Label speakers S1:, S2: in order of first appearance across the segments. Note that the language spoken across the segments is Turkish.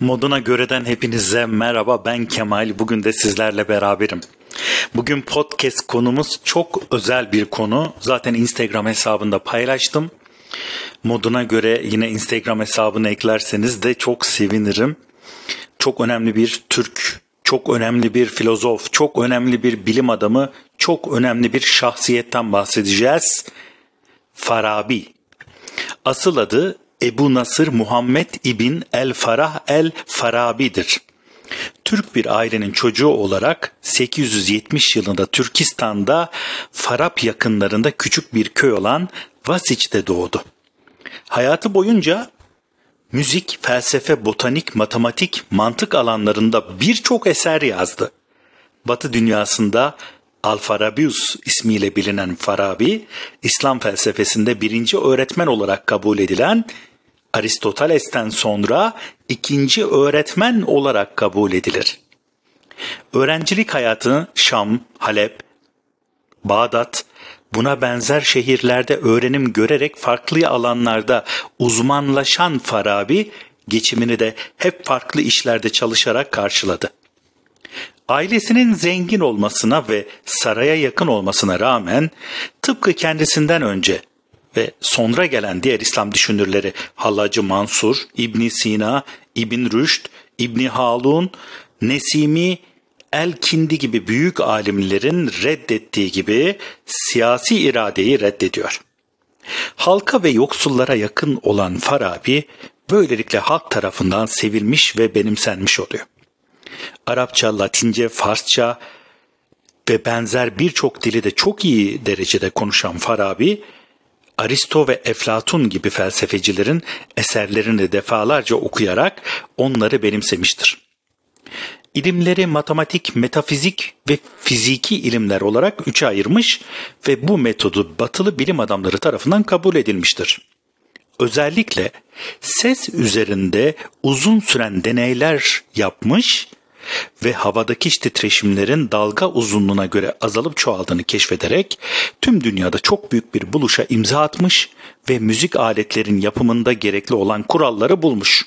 S1: Moduna göreden hepinize merhaba ben Kemal. Bugün de sizlerle beraberim. Bugün podcast konumuz çok özel bir konu. Zaten Instagram hesabında paylaştım. Moduna göre yine Instagram hesabını eklerseniz de çok sevinirim. Çok önemli bir Türk, çok önemli bir filozof, çok önemli bir bilim adamı, çok önemli bir şahsiyetten bahsedeceğiz. Farabi. Asıl adı Ebu Nasır Muhammed İbn El Farah El Farabi'dir. Türk bir ailenin çocuğu olarak 870 yılında Türkistan'da Farab yakınlarında küçük bir köy olan Vasiç'te doğdu. Hayatı boyunca müzik, felsefe, botanik, matematik, mantık alanlarında birçok eser yazdı. Batı dünyasında Alfarabius ismiyle bilinen Farabi, İslam felsefesinde birinci öğretmen olarak kabul edilen Aristoteles'ten sonra ikinci öğretmen olarak kabul edilir. Öğrencilik hayatını Şam, Halep, Bağdat, buna benzer şehirlerde öğrenim görerek farklı alanlarda uzmanlaşan Farabi, geçimini de hep farklı işlerde çalışarak karşıladı. Ailesinin zengin olmasına ve saraya yakın olmasına rağmen tıpkı kendisinden önce ve sonra gelen diğer İslam düşünürleri Hallacı Mansur, İbn Sina, İbn Rüşd, İbn Halun, Nesimi, El-Kindi gibi büyük alimlerin reddettiği gibi siyasi iradeyi reddediyor. Halka ve yoksullara yakın olan Farabi böylelikle halk tarafından sevilmiş ve benimsenmiş oluyor. Arapça, Latince, Farsça ve benzer birçok dili de çok iyi derecede konuşan Farabi, Aristo ve Eflatun gibi felsefecilerin eserlerini defalarca okuyarak onları benimsemiştir. İlimleri matematik, metafizik ve fiziki ilimler olarak üçe ayırmış ve bu metodu batılı bilim adamları tarafından kabul edilmiştir. Özellikle ses üzerinde uzun süren deneyler yapmış ve havadaki titreşimlerin dalga uzunluğuna göre azalıp çoğaldığını keşfederek tüm dünyada çok büyük bir buluşa imza atmış ve müzik aletlerin yapımında gerekli olan kuralları bulmuş.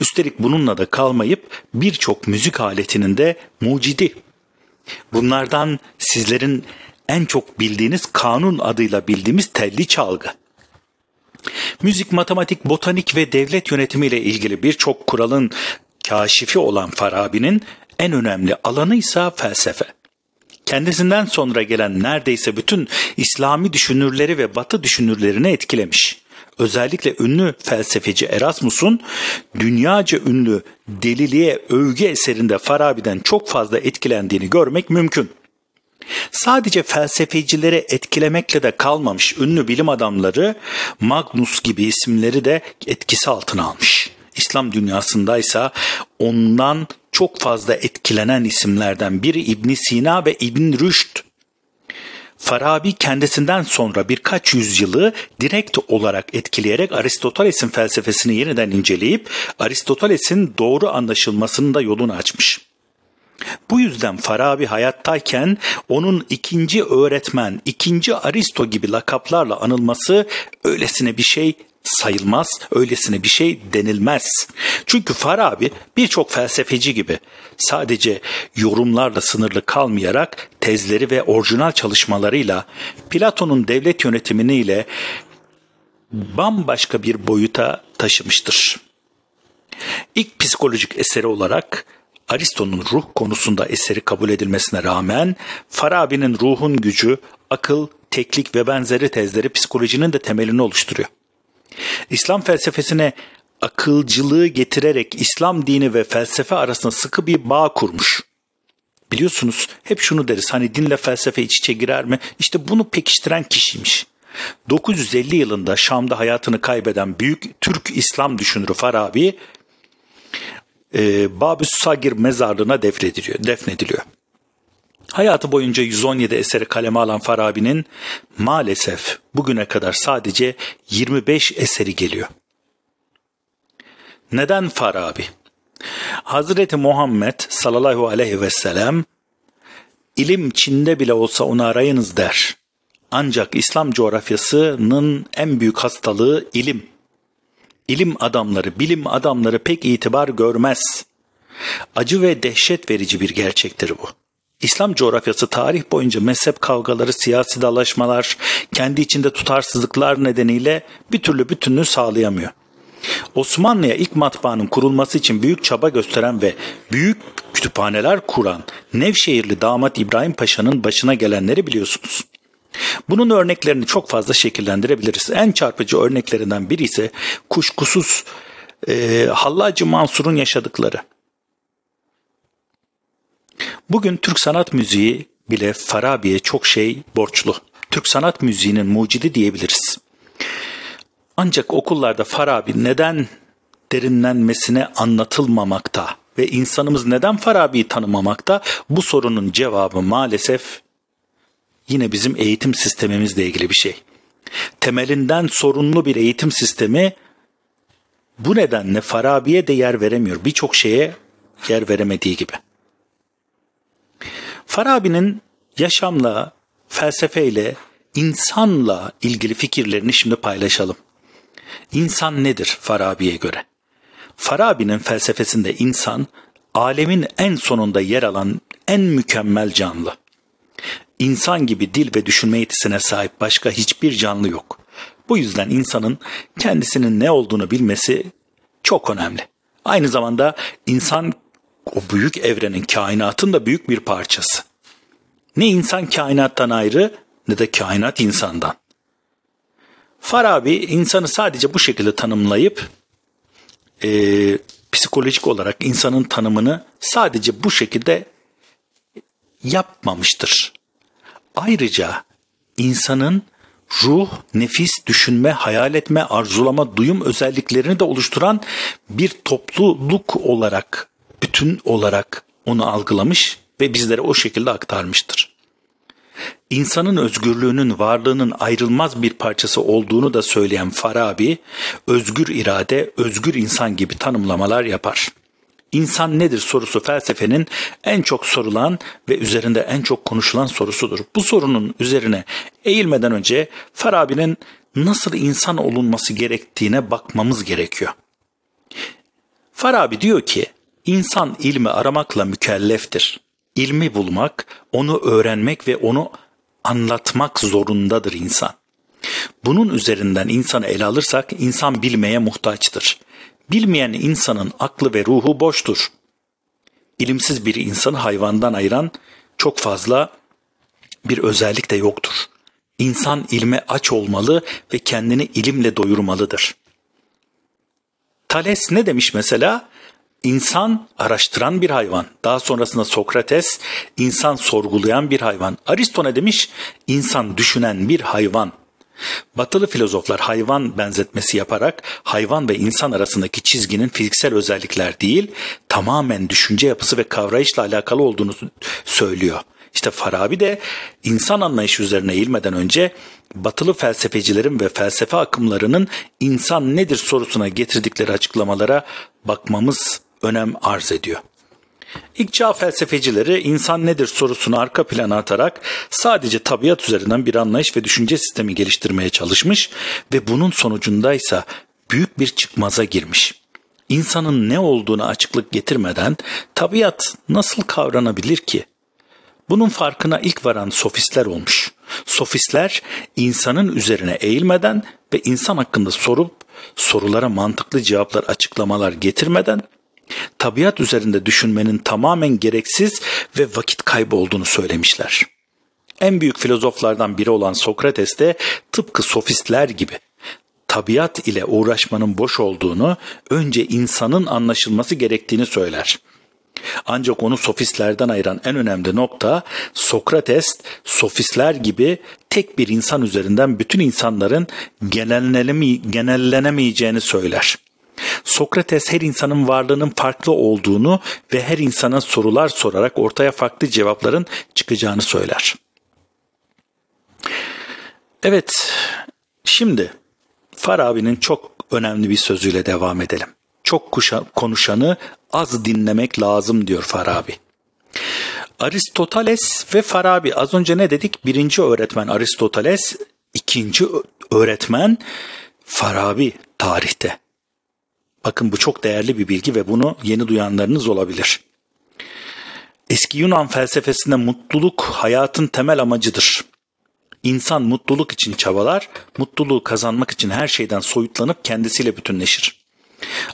S1: Üstelik bununla da kalmayıp birçok müzik aletinin de mucidi. Bunlardan sizlerin en çok bildiğiniz kanun adıyla bildiğimiz telli çalgı. Müzik, matematik, botanik ve devlet yönetimiyle ilgili birçok kuralın kaşifi olan Farabi'nin en önemli alanı ise felsefe. Kendisinden sonra gelen neredeyse bütün İslami düşünürleri ve Batı düşünürlerini etkilemiş. Özellikle ünlü felsefeci Erasmus'un dünyaca ünlü Deliliğe övgü eserinde Farabi'den çok fazla etkilendiğini görmek mümkün. Sadece felsefecilere etkilemekle de kalmamış ünlü bilim adamları Magnus gibi isimleri de etkisi altına almış. İslam dünyasındaysa ondan çok fazla etkilenen isimlerden biri İbn Sina ve İbn Rüşd. Farabi kendisinden sonra birkaç yüzyılı direkt olarak etkileyerek Aristoteles'in felsefesini yeniden inceleyip Aristoteles'in doğru anlaşılmasının da yolunu açmış. Bu yüzden Farabi hayattayken onun ikinci öğretmen, ikinci Aristo gibi lakaplarla anılması öylesine bir şey sayılmaz, öylesine bir şey denilmez. Çünkü Farabi birçok felsefeci gibi sadece yorumlarla sınırlı kalmayarak tezleri ve orijinal çalışmalarıyla Platon'un devlet yönetimini ile bambaşka bir boyuta taşımıştır. İlk psikolojik eseri olarak Aristo'nun ruh konusunda eseri kabul edilmesine rağmen Farabi'nin ruhun gücü, akıl, teklik ve benzeri tezleri psikolojinin de temelini oluşturuyor. İslam felsefesine akılcılığı getirerek İslam dini ve felsefe arasında sıkı bir bağ kurmuş. Biliyorsunuz hep şunu deriz hani dinle felsefe iç içe girer mi? İşte bunu pekiştiren kişiymiş. 950 yılında Şam'da hayatını kaybeden büyük Türk İslam düşünürü Farabi e, Babüs Sagir mezarlığına defnediliyor. defnediliyor. Hayatı boyunca 117 eseri kaleme alan Farabi'nin maalesef bugüne kadar sadece 25 eseri geliyor. Neden Farabi? Hazreti Muhammed sallallahu aleyhi ve sellem ilim Çin'de bile olsa onu arayınız der. Ancak İslam coğrafyasının en büyük hastalığı ilim. ilim adamları, bilim adamları pek itibar görmez. Acı ve dehşet verici bir gerçektir bu. İslam coğrafyası tarih boyunca mezhep kavgaları, siyasi dalaşmalar, kendi içinde tutarsızlıklar nedeniyle bir türlü bütünlüğü sağlayamıyor. Osmanlı'ya ilk matbaanın kurulması için büyük çaba gösteren ve büyük kütüphaneler kuran Nevşehirli damat İbrahim Paşa'nın başına gelenleri biliyorsunuz. Bunun örneklerini çok fazla şekillendirebiliriz. En çarpıcı örneklerinden biri ise kuşkusuz e, Hallacı Mansur'un yaşadıkları. Bugün Türk sanat müziği bile Farabi'ye çok şey borçlu. Türk sanat müziğinin mucidi diyebiliriz. Ancak okullarda Farabi neden derinlenmesine anlatılmamakta ve insanımız neden Farabi'yi tanımamakta bu sorunun cevabı maalesef yine bizim eğitim sistemimizle ilgili bir şey. Temelinden sorunlu bir eğitim sistemi bu nedenle Farabi'ye de yer veremiyor. Birçok şeye yer veremediği gibi. Farabi'nin yaşamla, felsefeyle, insanla ilgili fikirlerini şimdi paylaşalım. İnsan nedir Farabi'ye göre? Farabi'nin felsefesinde insan alemin en sonunda yer alan en mükemmel canlı. İnsan gibi dil ve düşünme yetisine sahip başka hiçbir canlı yok. Bu yüzden insanın kendisinin ne olduğunu bilmesi çok önemli. Aynı zamanda insan o büyük evrenin, kainatın da büyük bir parçası. Ne insan kainattan ayrı ne de kainat insandan. Farabi insanı sadece bu şekilde tanımlayıp e, psikolojik olarak insanın tanımını sadece bu şekilde yapmamıştır. Ayrıca insanın ruh, nefis, düşünme, hayal etme, arzulama, duyum özelliklerini de oluşturan bir topluluk olarak, bütün olarak onu algılamış ve bizlere o şekilde aktarmıştır. İnsanın özgürlüğünün varlığının ayrılmaz bir parçası olduğunu da söyleyen Farabi, özgür irade, özgür insan gibi tanımlamalar yapar. İnsan nedir sorusu felsefenin en çok sorulan ve üzerinde en çok konuşulan sorusudur. Bu sorunun üzerine eğilmeden önce Farabi'nin nasıl insan olunması gerektiğine bakmamız gerekiyor. Farabi diyor ki, insan ilmi aramakla mükelleftir. İlmi bulmak, onu öğrenmek ve onu anlatmak zorundadır insan. Bunun üzerinden insanı ele alırsak insan bilmeye muhtaçtır. Bilmeyen insanın aklı ve ruhu boştur. İlimsiz bir insanı hayvandan ayıran çok fazla bir özellik de yoktur. İnsan ilme aç olmalı ve kendini ilimle doyurmalıdır. Thales ne demiş mesela? İnsan araştıran bir hayvan. Daha sonrasında Sokrates insan sorgulayan bir hayvan. Aristo ne demiş? İnsan düşünen bir hayvan. Batılı filozoflar hayvan benzetmesi yaparak hayvan ve insan arasındaki çizginin fiziksel özellikler değil, tamamen düşünce yapısı ve kavrayışla alakalı olduğunu söylüyor. İşte Farabi de insan anlayışı üzerine eğilmeden önce batılı felsefecilerin ve felsefe akımlarının insan nedir sorusuna getirdikleri açıklamalara bakmamız önem arz ediyor. İlk çağ felsefecileri insan nedir sorusunu arka plana atarak sadece tabiat üzerinden bir anlayış ve düşünce sistemi geliştirmeye çalışmış ve bunun sonucundaysa büyük bir çıkmaza girmiş. İnsanın ne olduğunu açıklık getirmeden tabiat nasıl kavranabilir ki? Bunun farkına ilk varan sofistler olmuş. Sofistler insanın üzerine eğilmeden ve insan hakkında sorup sorulara mantıklı cevaplar açıklamalar getirmeden tabiat üzerinde düşünmenin tamamen gereksiz ve vakit kaybı olduğunu söylemişler. En büyük filozoflardan biri olan Sokrates de tıpkı sofistler gibi tabiat ile uğraşmanın boş olduğunu, önce insanın anlaşılması gerektiğini söyler. Ancak onu sofistlerden ayıran en önemli nokta Sokrates sofistler gibi tek bir insan üzerinden bütün insanların genellenemeyeceğini söyler. Sokrates her insanın varlığının farklı olduğunu ve her insana sorular sorarak ortaya farklı cevapların çıkacağını söyler. Evet, şimdi Farabi'nin çok önemli bir sözüyle devam edelim. Çok kuşa, konuşanı az dinlemek lazım diyor Farabi. Aristoteles ve Farabi az önce ne dedik? Birinci öğretmen Aristoteles, ikinci öğretmen Farabi tarihte. Bakın bu çok değerli bir bilgi ve bunu yeni duyanlarınız olabilir. Eski Yunan felsefesinde mutluluk hayatın temel amacıdır. İnsan mutluluk için çabalar, mutluluğu kazanmak için her şeyden soyutlanıp kendisiyle bütünleşir.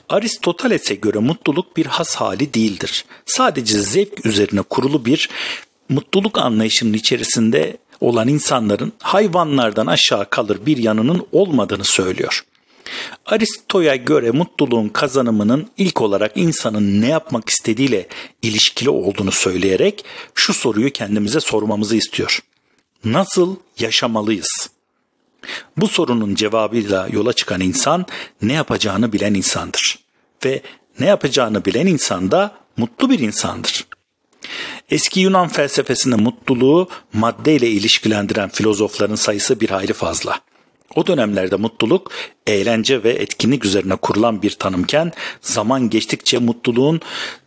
S1: Aristoteles'e göre mutluluk bir has hali değildir. Sadece zevk üzerine kurulu bir mutluluk anlayışının içerisinde olan insanların hayvanlardan aşağı kalır bir yanının olmadığını söylüyor. Aristo'ya göre mutluluğun kazanımının ilk olarak insanın ne yapmak istediğiyle ilişkili olduğunu söyleyerek şu soruyu kendimize sormamızı istiyor. Nasıl yaşamalıyız? Bu sorunun cevabıyla yola çıkan insan ne yapacağını bilen insandır. Ve ne yapacağını bilen insan da mutlu bir insandır. Eski Yunan felsefesinde mutluluğu maddeyle ilişkilendiren filozofların sayısı bir hayli fazla. O dönemlerde mutluluk eğlence ve etkinlik üzerine kurulan bir tanımken zaman geçtikçe mutluluğun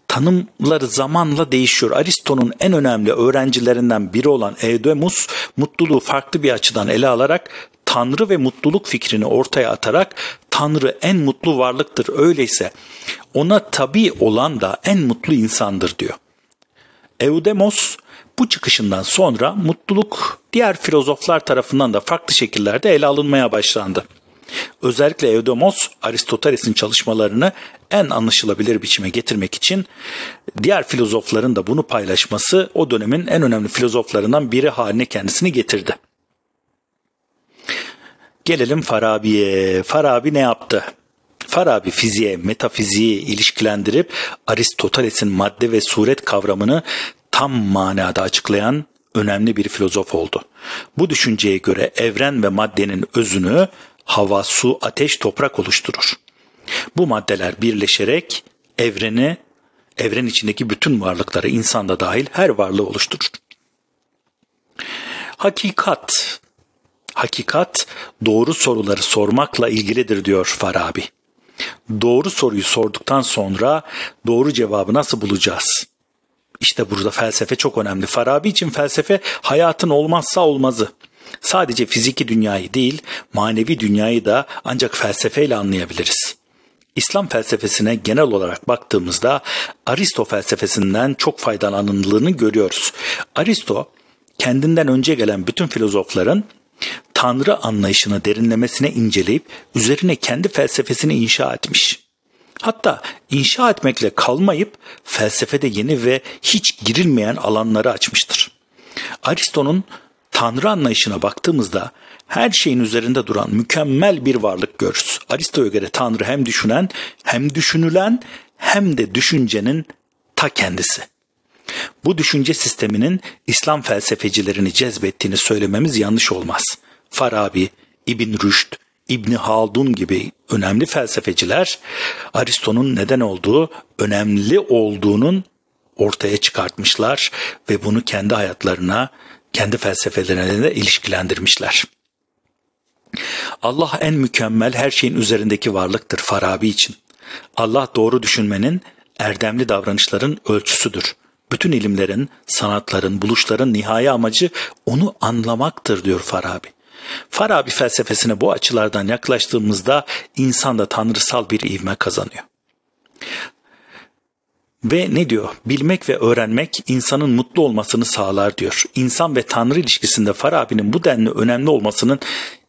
S1: tanımları zamanla değişiyor. Aristo'nun en önemli öğrencilerinden biri olan Eudemus mutluluğu farklı bir açıdan ele alarak Tanrı ve mutluluk fikrini ortaya atarak Tanrı en mutlu varlıktır öyleyse ona tabi olan da en mutlu insandır diyor. Eudemos bu çıkışından sonra mutluluk diğer filozoflar tarafından da farklı şekillerde ele alınmaya başlandı. Özellikle Eudemos Aristoteles'in çalışmalarını en anlaşılabilir biçime getirmek için diğer filozofların da bunu paylaşması o dönemin en önemli filozoflarından biri haline kendisini getirdi. Gelelim Farabi'ye. Farabi ne yaptı? Farabi fiziğe, metafiziği ilişkilendirip Aristoteles'in madde ve suret kavramını tam manada açıklayan önemli bir filozof oldu. Bu düşünceye göre evren ve maddenin özünü hava, su, ateş, toprak oluşturur. Bu maddeler birleşerek evreni, evren içindeki bütün varlıkları insan da dahil her varlığı oluşturur. Hakikat Hakikat doğru soruları sormakla ilgilidir diyor Farabi. Doğru soruyu sorduktan sonra doğru cevabı nasıl bulacağız? İşte burada felsefe çok önemli. Farabi için felsefe hayatın olmazsa olmazı. Sadece fiziki dünyayı değil, manevi dünyayı da ancak felsefeyle anlayabiliriz. İslam felsefesine genel olarak baktığımızda Aristo felsefesinden çok faydalanıldığını görüyoruz. Aristo kendinden önce gelen bütün filozofların Tanrı anlayışını derinlemesine inceleyip üzerine kendi felsefesini inşa etmiş. Hatta inşa etmekle kalmayıp felsefede yeni ve hiç girilmeyen alanları açmıştır. Aristo'nun Tanrı anlayışına baktığımızda her şeyin üzerinde duran mükemmel bir varlık görürüz. Aristo'ya göre Tanrı hem düşünen hem düşünülen hem de düşüncenin ta kendisi. Bu düşünce sisteminin İslam felsefecilerini cezbettiğini söylememiz yanlış olmaz. Farabi, İbn Rüşd, İbni Haldun gibi önemli felsefeciler Aristo'nun neden olduğu, önemli olduğunun ortaya çıkartmışlar ve bunu kendi hayatlarına, kendi felsefelerine de ilişkilendirmişler. Allah en mükemmel her şeyin üzerindeki varlıktır Farabi için. Allah doğru düşünmenin, erdemli davranışların ölçüsüdür. Bütün ilimlerin, sanatların, buluşların nihai amacı onu anlamaktır diyor Farabi. Farabi felsefesine bu açılardan yaklaştığımızda insan da tanrısal bir ivme kazanıyor. Ve ne diyor? Bilmek ve öğrenmek insanın mutlu olmasını sağlar diyor. İnsan ve Tanrı ilişkisinde Farabi'nin bu denli önemli olmasının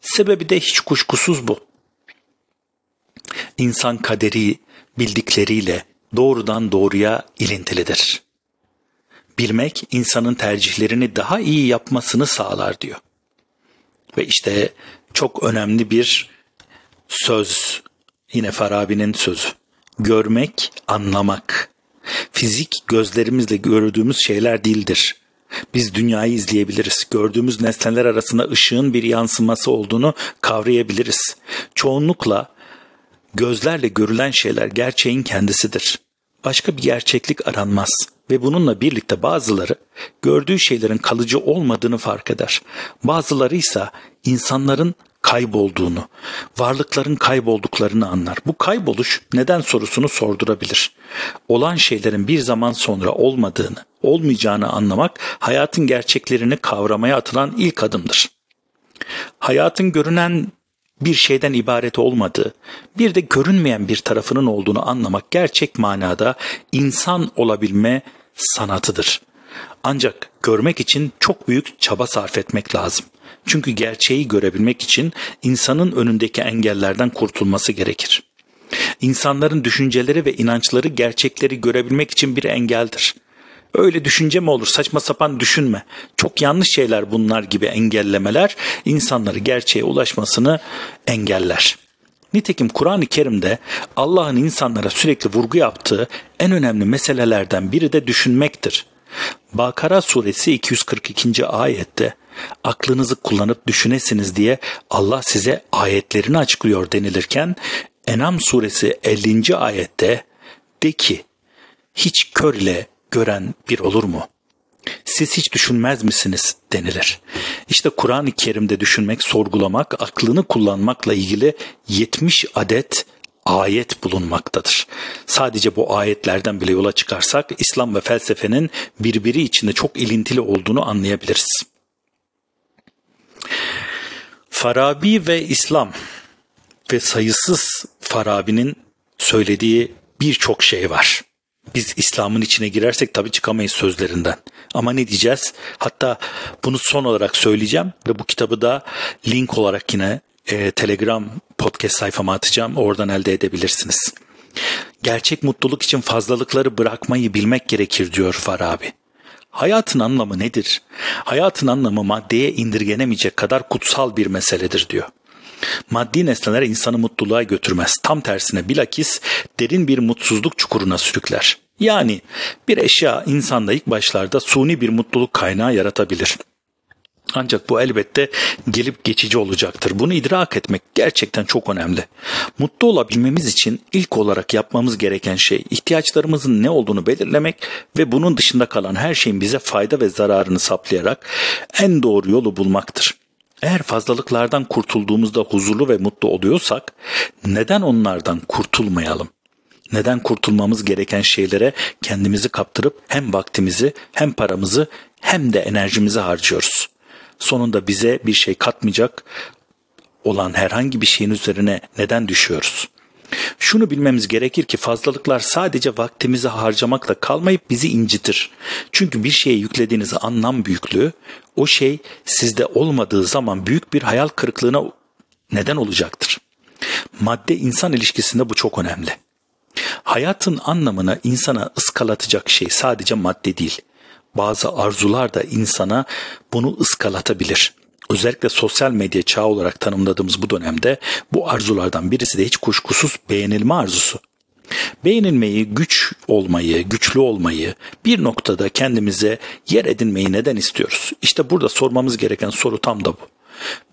S1: sebebi de hiç kuşkusuz bu. İnsan kaderi bildikleriyle doğrudan doğruya ilintilidir. Bilmek insanın tercihlerini daha iyi yapmasını sağlar diyor. Ve işte çok önemli bir söz yine Farabi'nin sözü. Görmek, anlamak. Fizik gözlerimizle gördüğümüz şeyler değildir. Biz dünyayı izleyebiliriz. Gördüğümüz nesneler arasında ışığın bir yansıması olduğunu kavrayabiliriz. Çoğunlukla gözlerle görülen şeyler gerçeğin kendisidir. Başka bir gerçeklik aranmaz ve bununla birlikte bazıları gördüğü şeylerin kalıcı olmadığını fark eder. Bazıları ise insanların kaybolduğunu, varlıkların kaybolduklarını anlar. Bu kayboluş neden sorusunu sordurabilir. Olan şeylerin bir zaman sonra olmadığını, olmayacağını anlamak hayatın gerçeklerini kavramaya atılan ilk adımdır. Hayatın görünen bir şeyden ibaret olmadığı, bir de görünmeyen bir tarafının olduğunu anlamak gerçek manada insan olabilme sanatıdır. Ancak görmek için çok büyük çaba sarf etmek lazım. Çünkü gerçeği görebilmek için insanın önündeki engellerden kurtulması gerekir. İnsanların düşünceleri ve inançları gerçekleri görebilmek için bir engeldir. Öyle düşünce mi olur? Saçma sapan düşünme. Çok yanlış şeyler bunlar gibi engellemeler insanları gerçeğe ulaşmasını engeller. Nitekim Kur'an-ı Kerim'de Allah'ın insanlara sürekli vurgu yaptığı en önemli meselelerden biri de düşünmektir. Bakara suresi 242. ayette aklınızı kullanıp düşünesiniz diye Allah size ayetlerini açıklıyor denilirken Enam suresi 50. ayette de ki hiç kör gören bir olur mu? Siz hiç düşünmez misiniz denilir. İşte Kur'an-ı Kerim'de düşünmek, sorgulamak, aklını kullanmakla ilgili 70 adet ayet bulunmaktadır. Sadece bu ayetlerden bile yola çıkarsak İslam ve felsefenin birbiri içinde çok ilintili olduğunu anlayabiliriz. Farabi ve İslam ve sayısız Farabi'nin söylediği birçok şey var. Biz İslam'ın içine girersek tabii çıkamayız sözlerinden. Ama ne diyeceğiz? Hatta bunu son olarak söyleyeceğim ve bu kitabı da link olarak yine e, Telegram podcast sayfama atacağım. Oradan elde edebilirsiniz. Gerçek mutluluk için fazlalıkları bırakmayı bilmek gerekir diyor Farabi. Hayatın anlamı nedir? Hayatın anlamı maddeye indirgenemeyecek kadar kutsal bir meseledir diyor. Maddi nesneler insanı mutluluğa götürmez. Tam tersine bilakis derin bir mutsuzluk çukuruna sürükler. Yani bir eşya insanda ilk başlarda suni bir mutluluk kaynağı yaratabilir. Ancak bu elbette gelip geçici olacaktır. Bunu idrak etmek gerçekten çok önemli. Mutlu olabilmemiz için ilk olarak yapmamız gereken şey ihtiyaçlarımızın ne olduğunu belirlemek ve bunun dışında kalan her şeyin bize fayda ve zararını saplayarak en doğru yolu bulmaktır. Eğer fazlalıklardan kurtulduğumuzda huzurlu ve mutlu oluyorsak neden onlardan kurtulmayalım? Neden kurtulmamız gereken şeylere kendimizi kaptırıp hem vaktimizi hem paramızı hem de enerjimizi harcıyoruz? Sonunda bize bir şey katmayacak olan herhangi bir şeyin üzerine neden düşüyoruz? Şunu bilmemiz gerekir ki fazlalıklar sadece vaktimizi harcamakla kalmayıp bizi incitir. Çünkü bir şeye yüklediğiniz anlam büyüklüğü o şey sizde olmadığı zaman büyük bir hayal kırıklığına neden olacaktır. Madde insan ilişkisinde bu çok önemli. Hayatın anlamını insana ıskalatacak şey sadece madde değil. Bazı arzular da insana bunu ıskalatabilir. Özellikle sosyal medya çağı olarak tanımladığımız bu dönemde bu arzulardan birisi de hiç kuşkusuz beğenilme arzusu. Beğenilmeyi, güç olmayı, güçlü olmayı, bir noktada kendimize yer edinmeyi neden istiyoruz? İşte burada sormamız gereken soru tam da bu.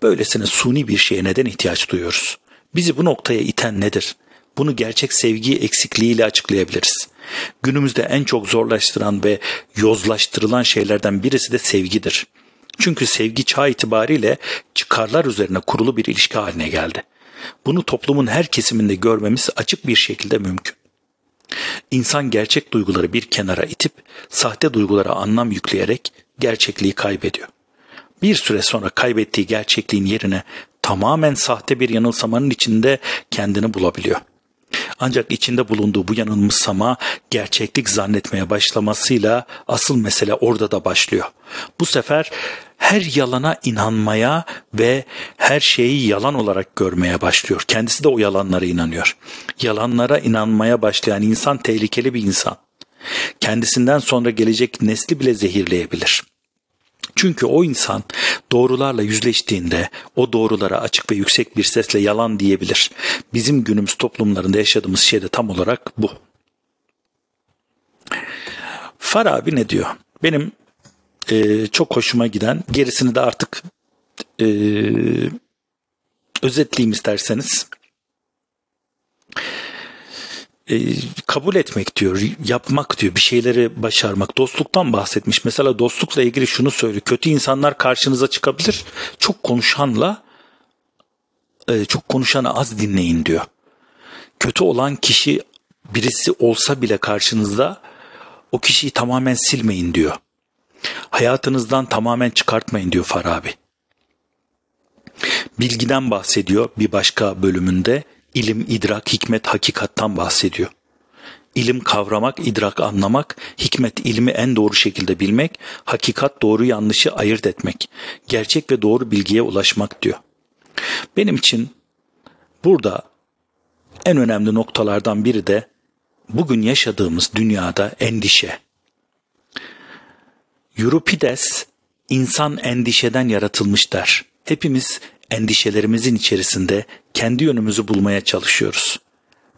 S1: Böylesine suni bir şeye neden ihtiyaç duyuyoruz? Bizi bu noktaya iten nedir? Bunu gerçek sevgi eksikliğiyle açıklayabiliriz. Günümüzde en çok zorlaştıran ve yozlaştırılan şeylerden birisi de sevgidir. Çünkü sevgi çağ itibariyle çıkarlar üzerine kurulu bir ilişki haline geldi. Bunu toplumun her kesiminde görmemiz açık bir şekilde mümkün. İnsan gerçek duyguları bir kenara itip sahte duygulara anlam yükleyerek gerçekliği kaybediyor. Bir süre sonra kaybettiği gerçekliğin yerine tamamen sahte bir yanılsamanın içinde kendini bulabiliyor. Ancak içinde bulunduğu bu yanılmışsama gerçeklik zannetmeye başlamasıyla asıl mesele orada da başlıyor. Bu sefer her yalana inanmaya ve her şeyi yalan olarak görmeye başlıyor. Kendisi de o yalanlara inanıyor. Yalanlara inanmaya başlayan insan tehlikeli bir insan. Kendisinden sonra gelecek nesli bile zehirleyebilir. Çünkü o insan doğrularla yüzleştiğinde o doğrulara açık ve yüksek bir sesle yalan diyebilir. Bizim günümüz toplumlarında yaşadığımız şey de tam olarak bu. Farabi ne diyor? Benim e, çok hoşuma giden gerisini de artık e, özetleyeyim isterseniz e, kabul etmek diyor, yapmak diyor, bir şeyleri başarmak, dostluktan bahsetmiş. Mesela dostlukla ilgili şunu söylüyor. Kötü insanlar karşınıza çıkabilir. Çok konuşanla e, çok konuşanı az dinleyin diyor. Kötü olan kişi birisi olsa bile karşınızda o kişiyi tamamen silmeyin diyor. Hayatınızdan tamamen çıkartmayın diyor Farabi. Bilgiden bahsediyor bir başka bölümünde. İlim, idrak, hikmet, hakikattan bahsediyor. İlim kavramak, idrak anlamak, hikmet ilmi en doğru şekilde bilmek, hakikat doğru yanlışı ayırt etmek, gerçek ve doğru bilgiye ulaşmak diyor. Benim için burada en önemli noktalardan biri de bugün yaşadığımız dünyada endişe. Euripides insan endişeden yaratılmış der. Hepimiz endişelerimizin içerisinde kendi yönümüzü bulmaya çalışıyoruz.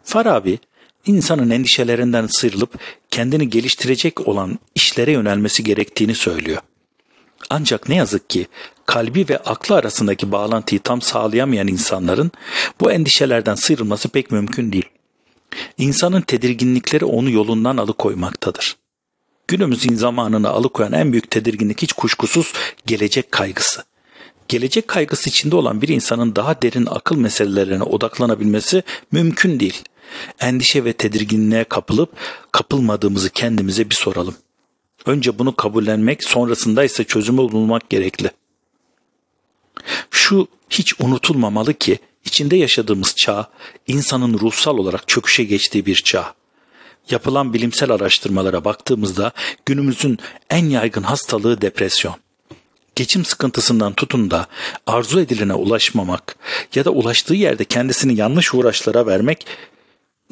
S1: Farabi insanın endişelerinden sıyrılıp kendini geliştirecek olan işlere yönelmesi gerektiğini söylüyor. Ancak ne yazık ki kalbi ve aklı arasındaki bağlantıyı tam sağlayamayan insanların bu endişelerden sıyrılması pek mümkün değil. İnsanın tedirginlikleri onu yolundan alıkoymaktadır. Günümüzün zamanını alıkoyan en büyük tedirginlik hiç kuşkusuz gelecek kaygısı. Gelecek kaygısı içinde olan bir insanın daha derin akıl meselelerine odaklanabilmesi mümkün değil. Endişe ve tedirginliğe kapılıp kapılmadığımızı kendimize bir soralım. Önce bunu kabullenmek, sonrasında ise çözümü bulmak gerekli. Şu hiç unutulmamalı ki içinde yaşadığımız çağ insanın ruhsal olarak çöküşe geçtiği bir çağ. Yapılan bilimsel araştırmalara baktığımızda günümüzün en yaygın hastalığı depresyon. Geçim sıkıntısından tutun da arzu edilene ulaşmamak ya da ulaştığı yerde kendisini yanlış uğraşlara vermek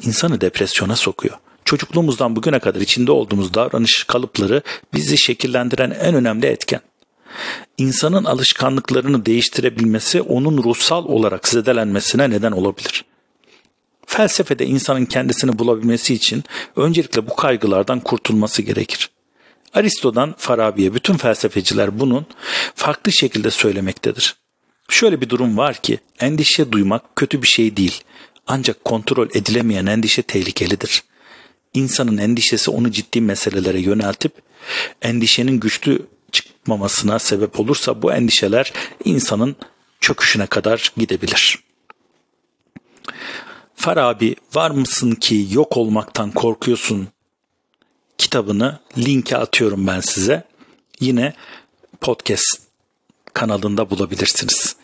S1: insanı depresyona sokuyor. Çocukluğumuzdan bugüne kadar içinde olduğumuz davranış kalıpları bizi şekillendiren en önemli etken. İnsanın alışkanlıklarını değiştirebilmesi onun ruhsal olarak zedelenmesine neden olabilir. Felsefede insanın kendisini bulabilmesi için öncelikle bu kaygılardan kurtulması gerekir. Aristo'dan Farabi'ye bütün felsefeciler bunun farklı şekilde söylemektedir. Şöyle bir durum var ki endişe duymak kötü bir şey değil. Ancak kontrol edilemeyen endişe tehlikelidir. İnsanın endişesi onu ciddi meselelere yöneltip endişenin güçlü çıkmamasına sebep olursa bu endişeler insanın çöküşüne kadar gidebilir. Farabi var mısın ki yok olmaktan korkuyorsun kitabını linke atıyorum ben size. Yine podcast kanalında bulabilirsiniz.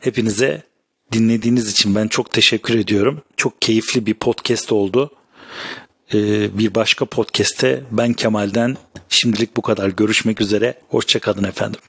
S1: Hepinize dinlediğiniz için ben çok teşekkür ediyorum. Çok keyifli bir podcast oldu. Ee, bir başka podcast'te ben Kemal'den şimdilik bu kadar görüşmek üzere. Hoşçakalın efendim.